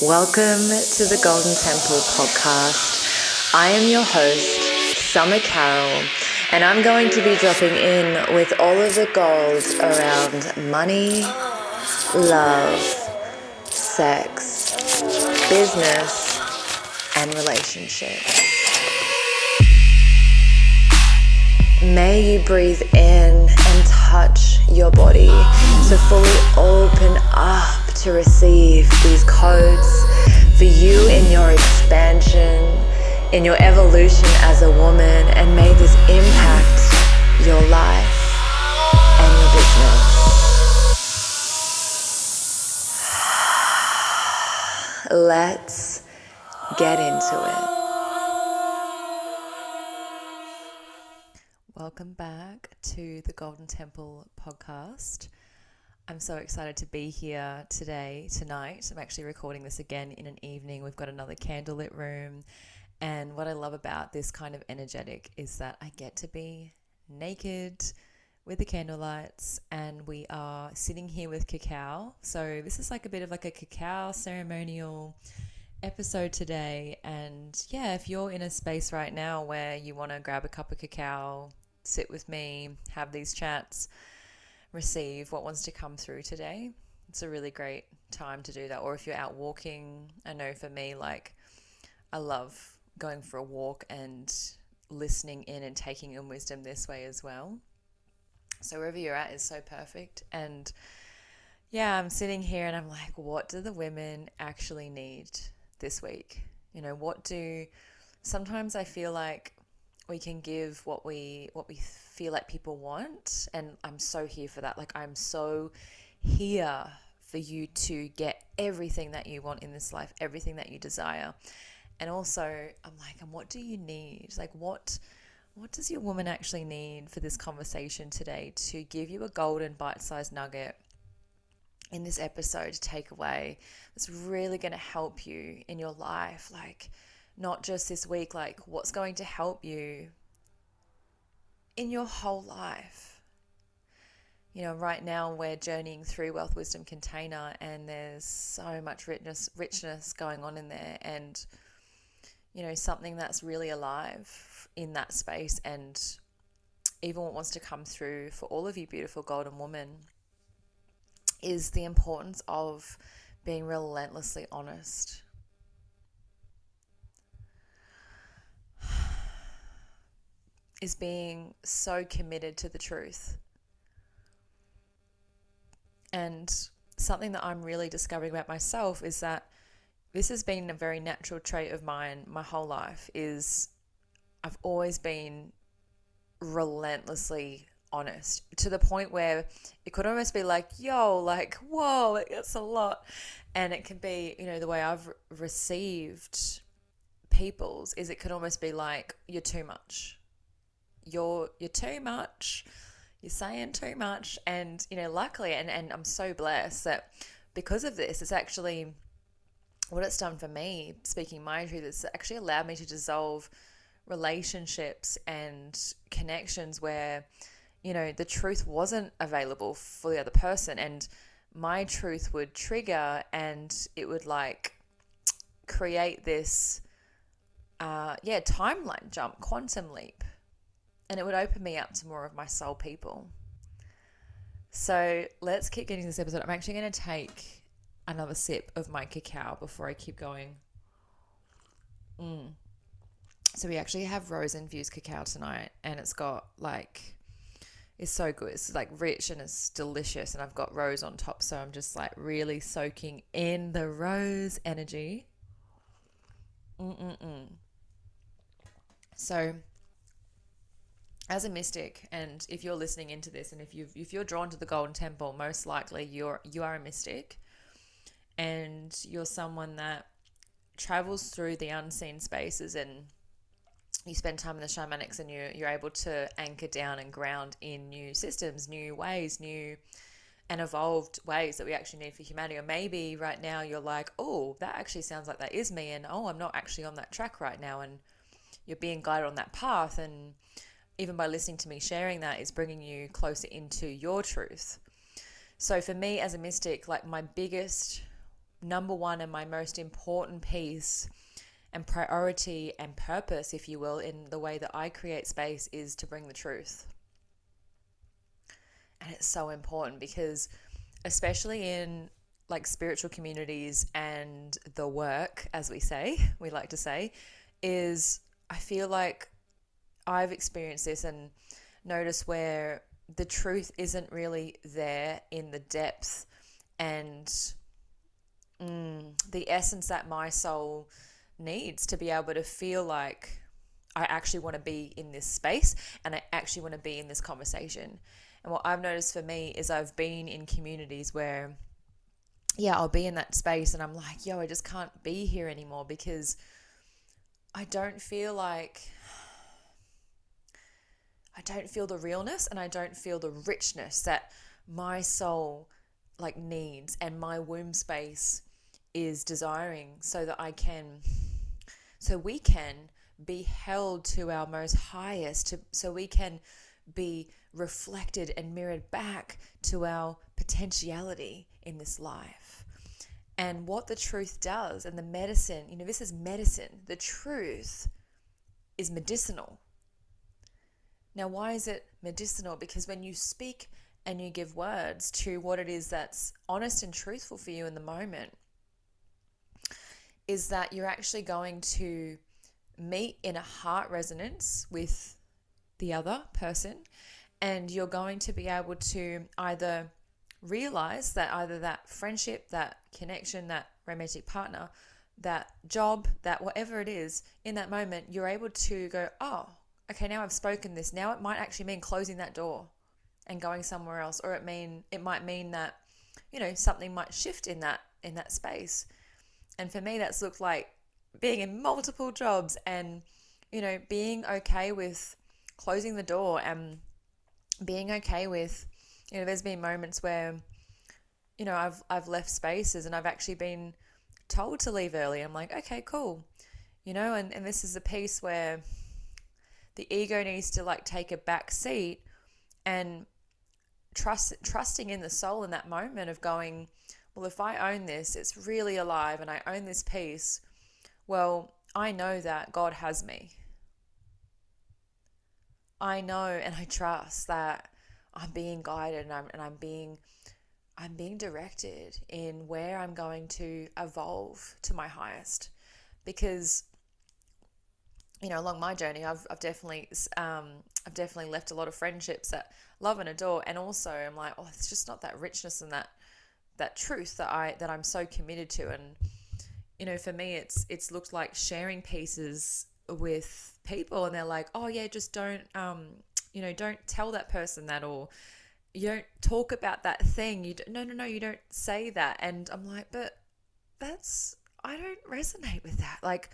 Welcome to the Golden Temple podcast. I am your host, Summer Carroll, and I'm going to be dropping in with all of the gold around money, love, sex, business, and relationships. May you breathe in and touch your body to fully open up to receive these codes for you in your expansion, in your evolution as a woman, and may this impact your life and your business. Let's get into it. Welcome back to the Golden Temple podcast. I'm so excited to be here today, tonight. I'm actually recording this again in an evening. We've got another candlelit room. And what I love about this kind of energetic is that I get to be naked with the candlelights and we are sitting here with cacao. So this is like a bit of like a cacao ceremonial episode today. And yeah, if you're in a space right now where you want to grab a cup of cacao, sit with me, have these chats, receive what wants to come through today. It's a really great time to do that. Or if you're out walking, I know for me, like, I love going for a walk and listening in and taking in wisdom this way as well. So wherever you're at is so perfect. And yeah, I'm sitting here and I'm like, what do the women actually need this week? You know, what do sometimes I feel like we can give what we what we feel like people want and I'm so here for that. Like I'm so here for you to get everything that you want in this life everything that you desire. And also I'm like and what do you need? Like what what does your woman actually need for this conversation today to give you a golden bite-sized nugget in this episode to take away that's really going to help you in your life? Like not just this week, like what's going to help you in your whole life. You know, right now we're journeying through Wealth Wisdom Container and there's so much richness richness going on in there and you know, something that's really alive in that space and even what wants to come through for all of you beautiful golden women is the importance of being relentlessly honest is being so committed to the truth. And something that I'm really discovering about myself is that this has been a very natural trait of mine my whole life is I've always been relentlessly honest to the point where it could almost be like, yo, like, whoa, that's a lot. And it can be, you know, the way I've received people's is it could almost be like, you're too much you're you're too much you're saying too much and you know luckily and, and i'm so blessed that because of this it's actually what it's done for me speaking my truth it's actually allowed me to dissolve relationships and connections where you know the truth wasn't available for the other person and my truth would trigger and it would like create this uh, yeah timeline jump quantum leap and it would open me up to more of my soul people. So let's keep getting this episode. I'm actually going to take another sip of my cacao before I keep going. Mm. So we actually have rose infused cacao tonight, and it's got like it's so good. It's like rich and it's delicious, and I've got rose on top, so I'm just like really soaking in the rose energy. Mm-mm-mm. So as a mystic and if you're listening into this and if you if you're drawn to the golden temple most likely you're you are a mystic. And you're someone that travels through the unseen spaces and you spend time in the shamanics and you you're able to anchor down and ground in new systems new ways new and evolved ways that we actually need for humanity. Or maybe right now you're like oh that actually sounds like that is me and oh i'm not actually on that track right now and you're being guided on that path and even by listening to me sharing that is bringing you closer into your truth. So for me as a mystic, like my biggest number one and my most important piece and priority and purpose, if you will, in the way that I create space is to bring the truth. And it's so important because, especially in like spiritual communities and the work, as we say, we like to say, is I feel like I've experienced this and noticed where the truth isn't really there in the depth and mm, the essence that my soul needs to be able to feel like I actually want to be in this space and I actually want to be in this conversation. And what I've noticed for me is I've been in communities where, yeah, I'll be in that space and I'm like, yo, I just can't be here anymore because I don't feel like I don't feel the realness and I don't feel the richness that my soul like needs and my womb space is desiring so that I can so we can be held to our most highest to, so we can be reflected and mirrored back to our potentiality in this life. And what the truth does and the medicine you know this is medicine. The truth is medicinal now, why is it medicinal? Because when you speak and you give words to what it is that's honest and truthful for you in the moment, is that you're actually going to meet in a heart resonance with the other person, and you're going to be able to either realize that either that friendship, that connection, that romantic partner, that job, that whatever it is, in that moment, you're able to go, oh, okay, now I've spoken this. Now it might actually mean closing that door and going somewhere else, or it mean it might mean that you know something might shift in that in that space. And for me, that's looked like being in multiple jobs and you know being okay with closing the door and being okay with you know there's been moments where you know I've I've left spaces and I've actually been told to leave early. I'm like, okay, cool. You know, and, and this is a piece where the ego needs to like take a back seat and trust trusting in the soul in that moment of going well if i own this it's really alive and i own this piece well i know that god has me. I know and i trust that i'm being guided and i'm, and I'm being i'm being directed in where i'm going to evolve to my highest. Because you know, along my journey, I've, I've definitely, um, I've definitely left a lot of friendships that love and adore, and also I'm like, oh, it's just not that richness and that, that truth that I that I'm so committed to, and you know, for me, it's it's looked like sharing pieces with people, and they're like, oh yeah, just don't, um, you know, don't tell that person that, or you don't talk about that thing. You don't, no, no, no, you don't say that, and I'm like, but that's I don't resonate with that, like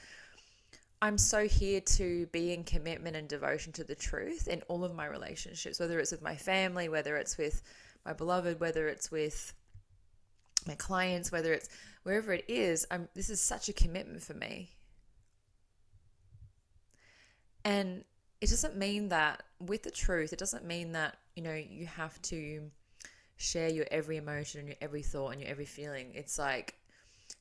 I'm so here to be in commitment and devotion to the truth in all of my relationships, whether it's with my family, whether it's with my beloved, whether it's with my clients, whether it's wherever it is. I'm, this is such a commitment for me. And it doesn't mean that with the truth, it doesn't mean that, you know, you have to share your every emotion and your every thought and your every feeling. It's like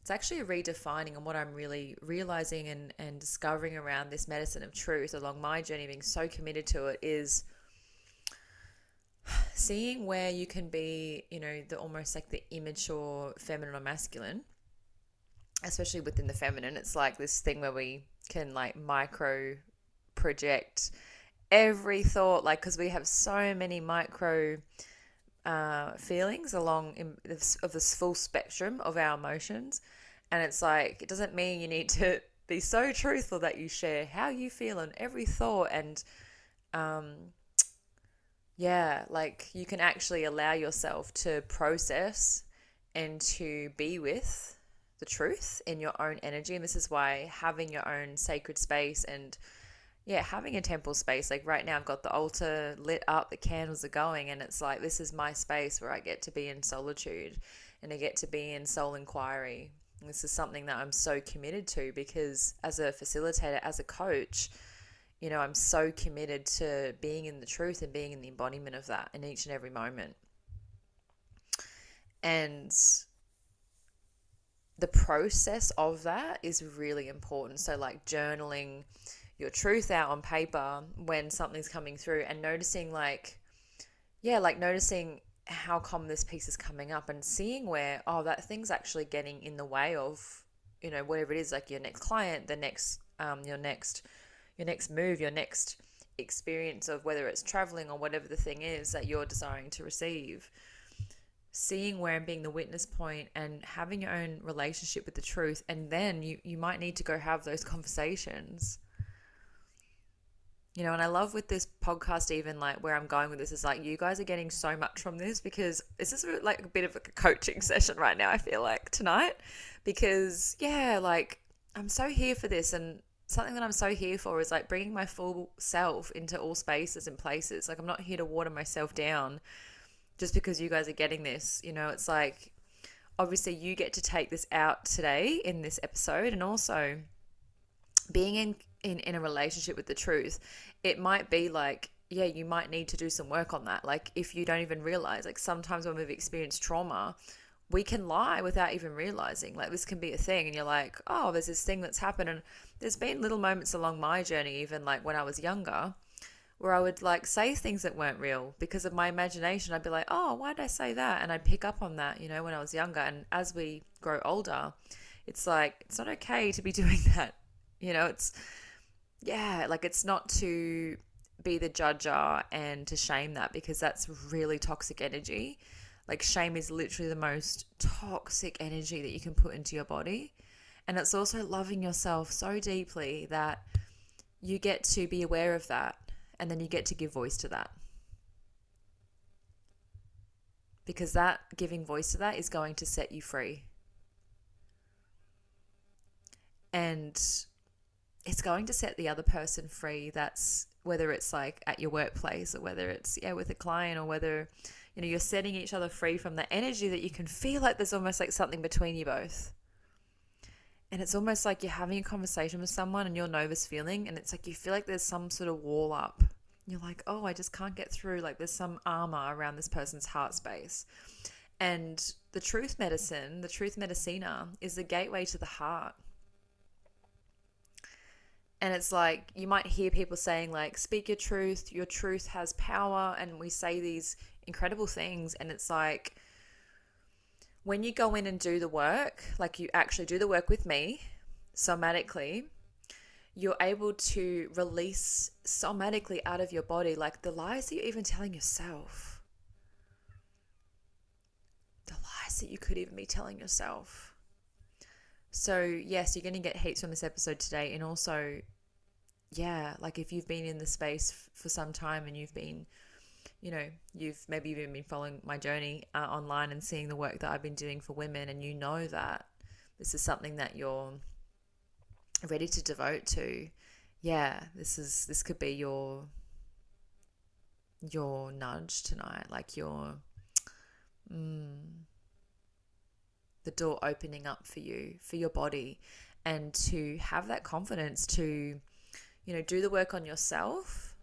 it's actually redefining and what I'm really realizing and, and discovering around this medicine of truth along my journey, being so committed to it, is seeing where you can be, you know, the almost like the immature feminine or masculine, especially within the feminine. It's like this thing where we can like micro project every thought, like, because we have so many micro uh, feelings along in, of this full spectrum of our emotions and it's like, it doesn't mean you need to be so truthful that you share how you feel and every thought. And um, yeah, like you can actually allow yourself to process and to be with the truth in your own energy. And this is why having your own sacred space and yeah, having a temple space. Like right now, I've got the altar lit up, the candles are going, and it's like this is my space where I get to be in solitude and I get to be in soul inquiry this is something that I'm so committed to because as a facilitator, as a coach, you know, I'm so committed to being in the truth and being in the embodiment of that in each and every moment. And the process of that is really important. So, like journaling your truth out on paper when something's coming through and noticing, like, yeah, like noticing how come this piece is coming up and seeing where, oh, that thing's actually getting in the way of, you know, whatever it is, like your next client, the next, um, your next, your next move, your next experience of whether it's traveling or whatever the thing is that you're desiring to receive. Seeing where and being the witness point and having your own relationship with the truth and then you you might need to go have those conversations you know and i love with this podcast even like where i'm going with this is like you guys are getting so much from this because this is like a bit of a coaching session right now i feel like tonight because yeah like i'm so here for this and something that i'm so here for is like bringing my full self into all spaces and places like i'm not here to water myself down just because you guys are getting this. You know, it's like obviously you get to take this out today in this episode and also being in, in, in a relationship with the truth, it might be like, yeah, you might need to do some work on that. Like if you don't even realize, like sometimes when we've experienced trauma, we can lie without even realizing. Like this can be a thing, and you're like, oh, there's this thing that's happened. And there's been little moments along my journey, even like when I was younger, where I would like say things that weren't real because of my imagination. I'd be like, oh, why did I say that? And I'd pick up on that, you know, when I was younger. And as we grow older, it's like, it's not okay to be doing that. You know, it's, yeah, like it's not to be the judger and to shame that because that's really toxic energy. Like, shame is literally the most toxic energy that you can put into your body. And it's also loving yourself so deeply that you get to be aware of that and then you get to give voice to that. Because that giving voice to that is going to set you free. And it's going to set the other person free. That's whether it's like at your workplace or whether it's yeah with a client or whether you know you're setting each other free from the energy that you can feel like there's almost like something between you both. And it's almost like you're having a conversation with someone and you're nervous feeling and it's like you feel like there's some sort of wall up. You're like oh i just can't get through like there's some armor around this person's heart space. And the truth medicine the truth medicina is the gateway to the heart and it's like you might hear people saying like speak your truth your truth has power and we say these incredible things and it's like when you go in and do the work, like you actually do the work with me somatically, you're able to release somatically out of your body, like the lies that you're even telling yourself, the lies that you could even be telling yourself. So, yes, you're going to get heaps from this episode today. And also, yeah, like if you've been in the space f- for some time and you've been you know, you've maybe even been following my journey uh, online and seeing the work that I've been doing for women, and you know that this is something that you're ready to devote to. Yeah, this is this could be your your nudge tonight, like your mm, the door opening up for you, for your body, and to have that confidence to, you know, do the work on yourself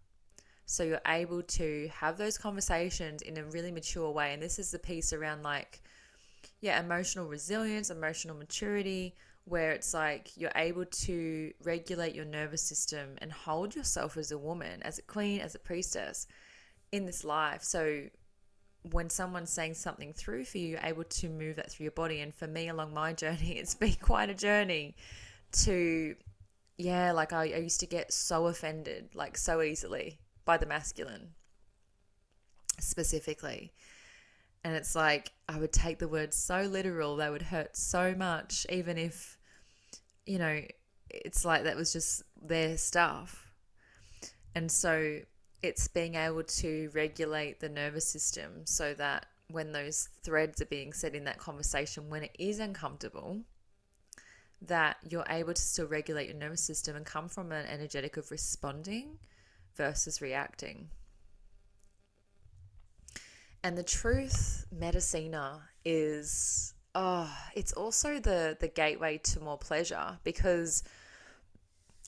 so you're able to have those conversations in a really mature way. And this is the piece around like, yeah, emotional resilience, emotional maturity, where it's like you're able to regulate your nervous system and hold yourself as a woman, as a queen, as a priestess in this life. So when someone's saying something through for you, you're able to move that through your body. And for me, along my journey, it's been quite a journey to, yeah, like I, I used to get so offended, like so easily by the masculine specifically. And it's like I would take the words so literal, they would hurt so much, even if, you know, it's like that was just their stuff. And so it's being able to regulate the nervous system so that when those threads are being said in that conversation, when it is uncomfortable, that you're able to still regulate your nervous system and come from an energetic of responding versus reacting. And the truth medicina is oh, it's also the the gateway to more pleasure because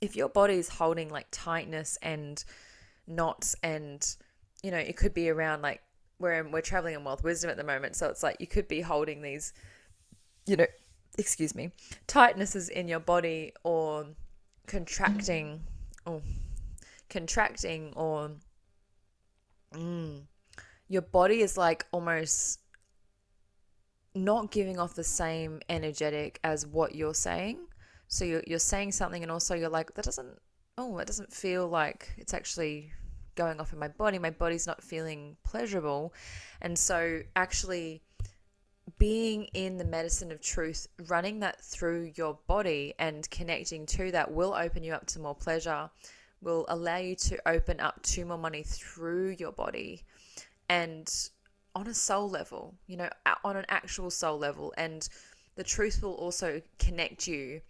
if your body is holding like tightness and knots and you know, it could be around like we're we're traveling in wealth wisdom at the moment, so it's like you could be holding these, you know, excuse me, tightnesses in your body or contracting, or contracting, or mm, your body is like almost not giving off the same energetic as what you're saying. So you're, you're saying something, and also you're like, that doesn't, oh, it doesn't feel like it's actually going off in my body. My body's not feeling pleasurable. And so, actually, being in the medicine of truth, running that through your body and connecting to that will open you up to more pleasure, will allow you to open up to more money through your body and on a soul level, you know, on an actual soul level. And the truth will also connect you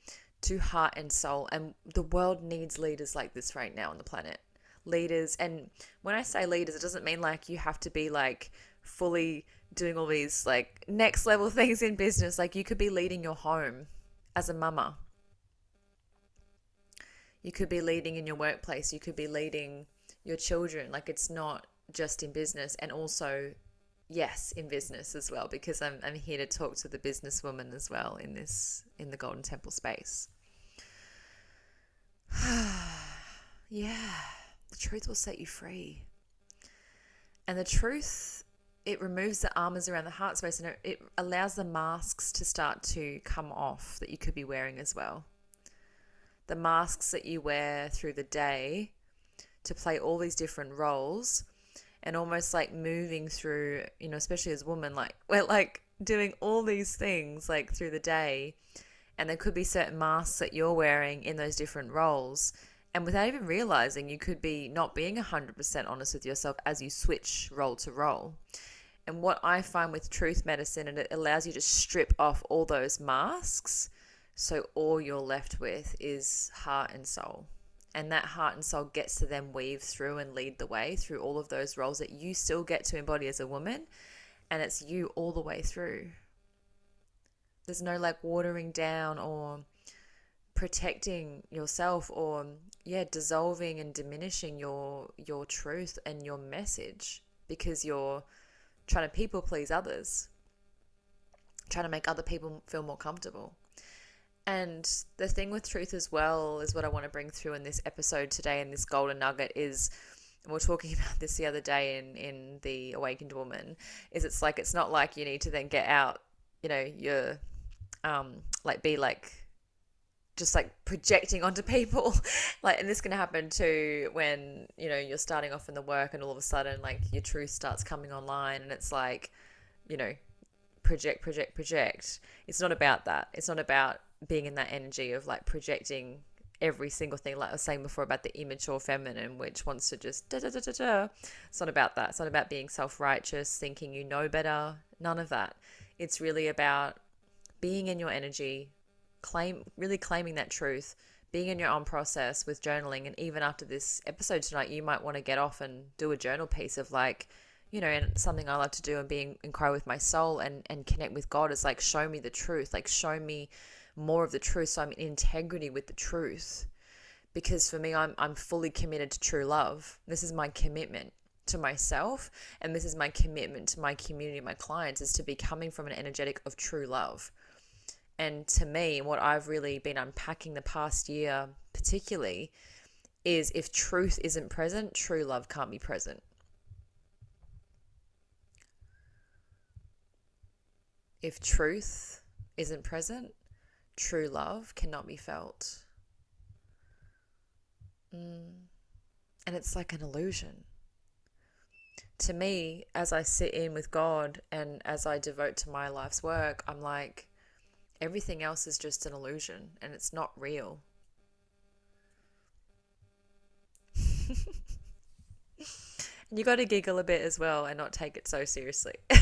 to heart and soul. And the world needs leaders like this right now on the planet. Leaders. And when I say leaders, it doesn't mean like you have to be like fully doing all these like next level things in business. Like you could be leading your home as a mama. You could be leading in your workplace. You could be leading your children. Like it's not just in business and also yes in business as well because I'm, I'm here to talk to the businesswoman as well in this in the golden temple space yeah the truth will set you free and the truth it removes the armors around the heart space and it, it allows the masks to start to come off that you could be wearing as well the masks that you wear through the day to play all these different roles and almost like moving through, you know, especially as women, like we're like doing all these things like through the day. And there could be certain masks that you're wearing in those different roles. And without even realizing, you could be not being 100% honest with yourself as you switch role to role. And what I find with truth medicine, and it allows you to strip off all those masks. So all you're left with is heart and soul and that heart and soul gets to then weave through and lead the way through all of those roles that you still get to embody as a woman and it's you all the way through there's no like watering down or protecting yourself or yeah dissolving and diminishing your your truth and your message because you're trying to people please others trying to make other people feel more comfortable. And the thing with truth as well is what I want to bring through in this episode today in this golden nugget is and we are talking about this the other day in in the awakened woman is it's like it's not like you need to then get out you know your um like be like just like projecting onto people like and this can happen too when you know you're starting off in the work and all of a sudden like your truth starts coming online and it's like you know project project project it's not about that it's not about being in that energy of like projecting every single thing, like I was saying before about the immature feminine, which wants to just da da da da da. It's not about that. It's not about being self righteous, thinking you know better. None of that. It's really about being in your energy, claim really claiming that truth, being in your own process with journaling. And even after this episode tonight, you might want to get off and do a journal piece of like, you know, and something I love to do and being inquire with my soul and and connect with God is like show me the truth, like show me more of the truth. So I'm in integrity with the truth. Because for me, I'm, I'm fully committed to true love. This is my commitment to myself. And this is my commitment to my community, my clients, is to be coming from an energetic of true love. And to me, what I've really been unpacking the past year, particularly, is if truth isn't present, true love can't be present. If truth isn't present, true love cannot be felt. Mm. And it's like an illusion. To me, as I sit in with God and as I devote to my life's work, I'm like, everything else is just an illusion and it's not real. you got to giggle a bit as well and not take it so seriously.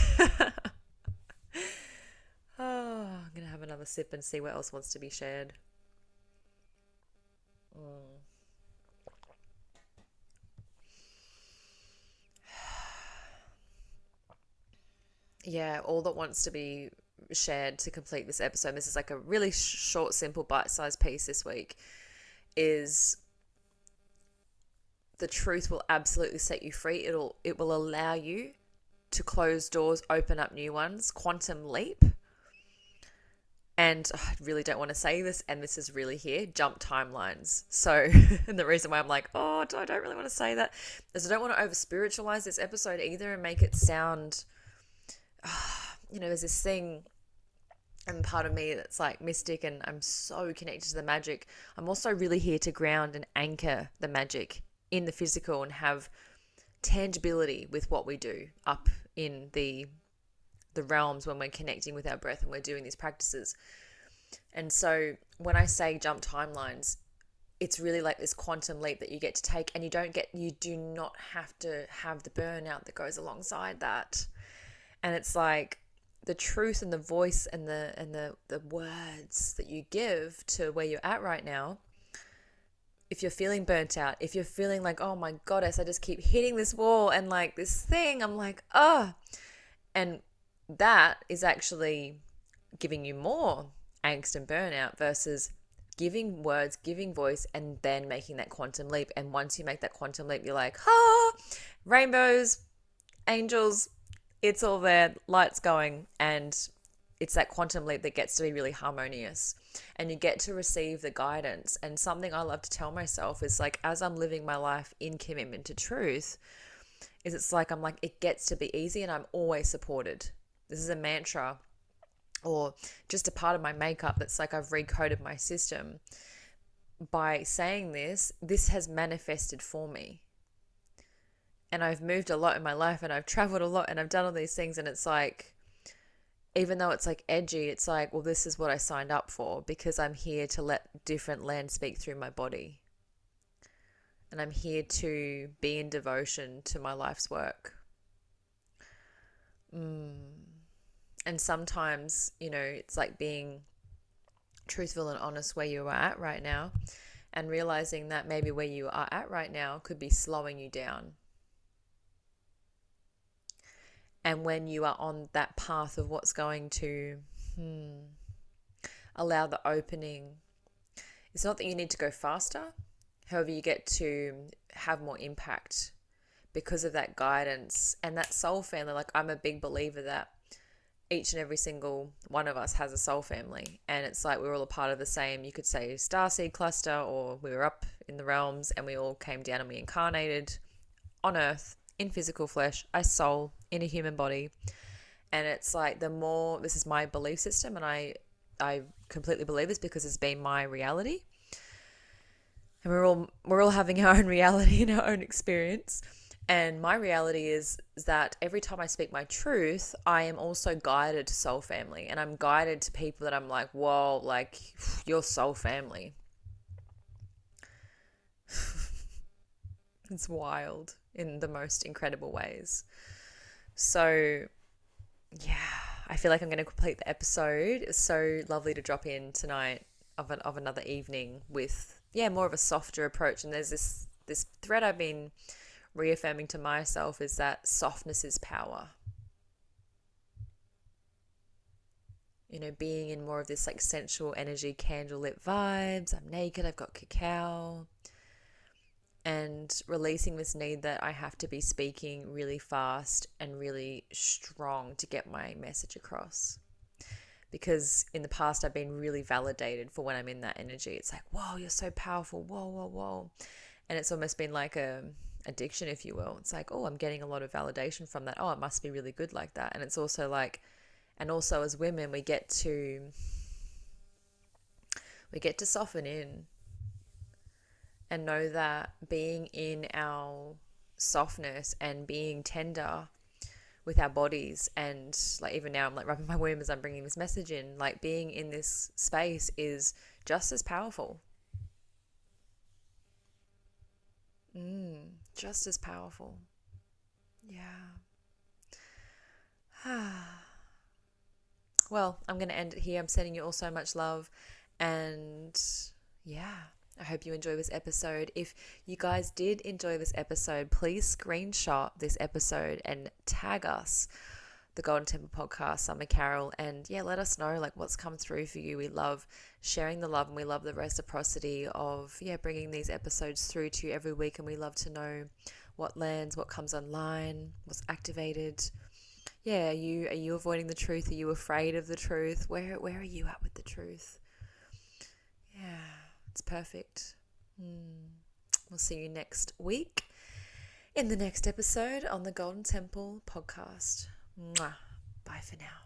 Oh, I'm going to have another sip and see what else wants to be shared. Mm. yeah, all that wants to be shared to complete this episode. This is like a really short, simple, bite sized piece this week. Is the truth will absolutely set you free. It'll it will allow you to close doors, open up new ones, quantum leap. And oh, I really don't want to say this, and this is really here jump timelines. So, and the reason why I'm like, oh, I don't really want to say that is I don't want to over spiritualize this episode either and make it sound, you know, there's this thing and part of me that's like mystic and I'm so connected to the magic. I'm also really here to ground and anchor the magic in the physical and have tangibility with what we do up in the the realms when we're connecting with our breath and we're doing these practices. And so when I say jump timelines, it's really like this quantum leap that you get to take and you don't get you do not have to have the burnout that goes alongside that. And it's like the truth and the voice and the and the the words that you give to where you're at right now if you're feeling burnt out if you're feeling like oh my goddess i just keep hitting this wall and like this thing i'm like oh and that is actually giving you more angst and burnout versus giving words giving voice and then making that quantum leap. And once you make that quantum leap you're like ah rainbows angels it's all there, lights going, and it's that quantum leap that gets to be really harmonious. And you get to receive the guidance. And something I love to tell myself is like, as I'm living my life in commitment to truth, is it's like I'm like, it gets to be easy and I'm always supported. This is a mantra or just a part of my makeup that's like I've recoded my system. By saying this, this has manifested for me and I've moved a lot in my life and I've traveled a lot and I've done all these things and it's like even though it's like edgy, it's like, well, this is what I signed up for because I'm here to let different land speak through my body. And I'm here to be in devotion to my life's work. Mm. And sometimes, you know, it's like being truthful and honest where you are at right now and realizing that maybe where you are at right now could be slowing you down and when you are on that path of what's going to hmm, allow the opening, it's not that you need to go faster. However, you get to have more impact because of that guidance and that soul family. Like, I'm a big believer that each and every single one of us has a soul family and it's like we're all a part of the same you could say star seed cluster or we were up in the realms and we all came down and we incarnated on earth in physical flesh, a soul in a human body. And it's like the more this is my belief system and I I completely believe this because it's been my reality. And we're all we're all having our own reality and our own experience. And my reality is, is that every time I speak my truth, I am also guided to soul family. And I'm guided to people that I'm like, whoa, like, your soul family. it's wild in the most incredible ways. So, yeah, I feel like I'm going to complete the episode. It's so lovely to drop in tonight of an, of another evening with yeah more of a softer approach. And there's this this thread I've been reaffirming to myself is that softness is power. You know, being in more of this like sensual energy, candlelit vibes. I'm naked. I've got cacao and releasing this need that I have to be speaking really fast and really strong to get my message across. Because in the past, I've been really validated for when I'm in that energy. It's like, whoa, you're so powerful. Whoa, whoa, whoa. And it's almost been like a addiction, if you will. It's like, oh, I'm getting a lot of validation from that. Oh, it must be really good like that. And it's also like, and also as women, we get to, we get to soften in and know that being in our softness and being tender with our bodies and like even now I'm like rubbing my womb as I'm bringing this message in like being in this space is just as powerful. Mm, just as powerful. Yeah. Well I'm to end it here. I'm sending you all so much love and yeah I hope you enjoy this episode. If you guys did enjoy this episode, please screenshot this episode and tag us, the Golden Temple Podcast, Summer Carroll, and yeah, let us know like what's come through for you. We love sharing the love and we love the reciprocity of yeah bringing these episodes through to you every week, and we love to know what lands, what comes online, what's activated. yeah, are you are you avoiding the truth? Are you afraid of the truth? Where where are you at with the truth? Yeah, it's perfect. Mm. We'll see you next week in the next episode on the Golden Temple podcast. Mwah. Bye for now.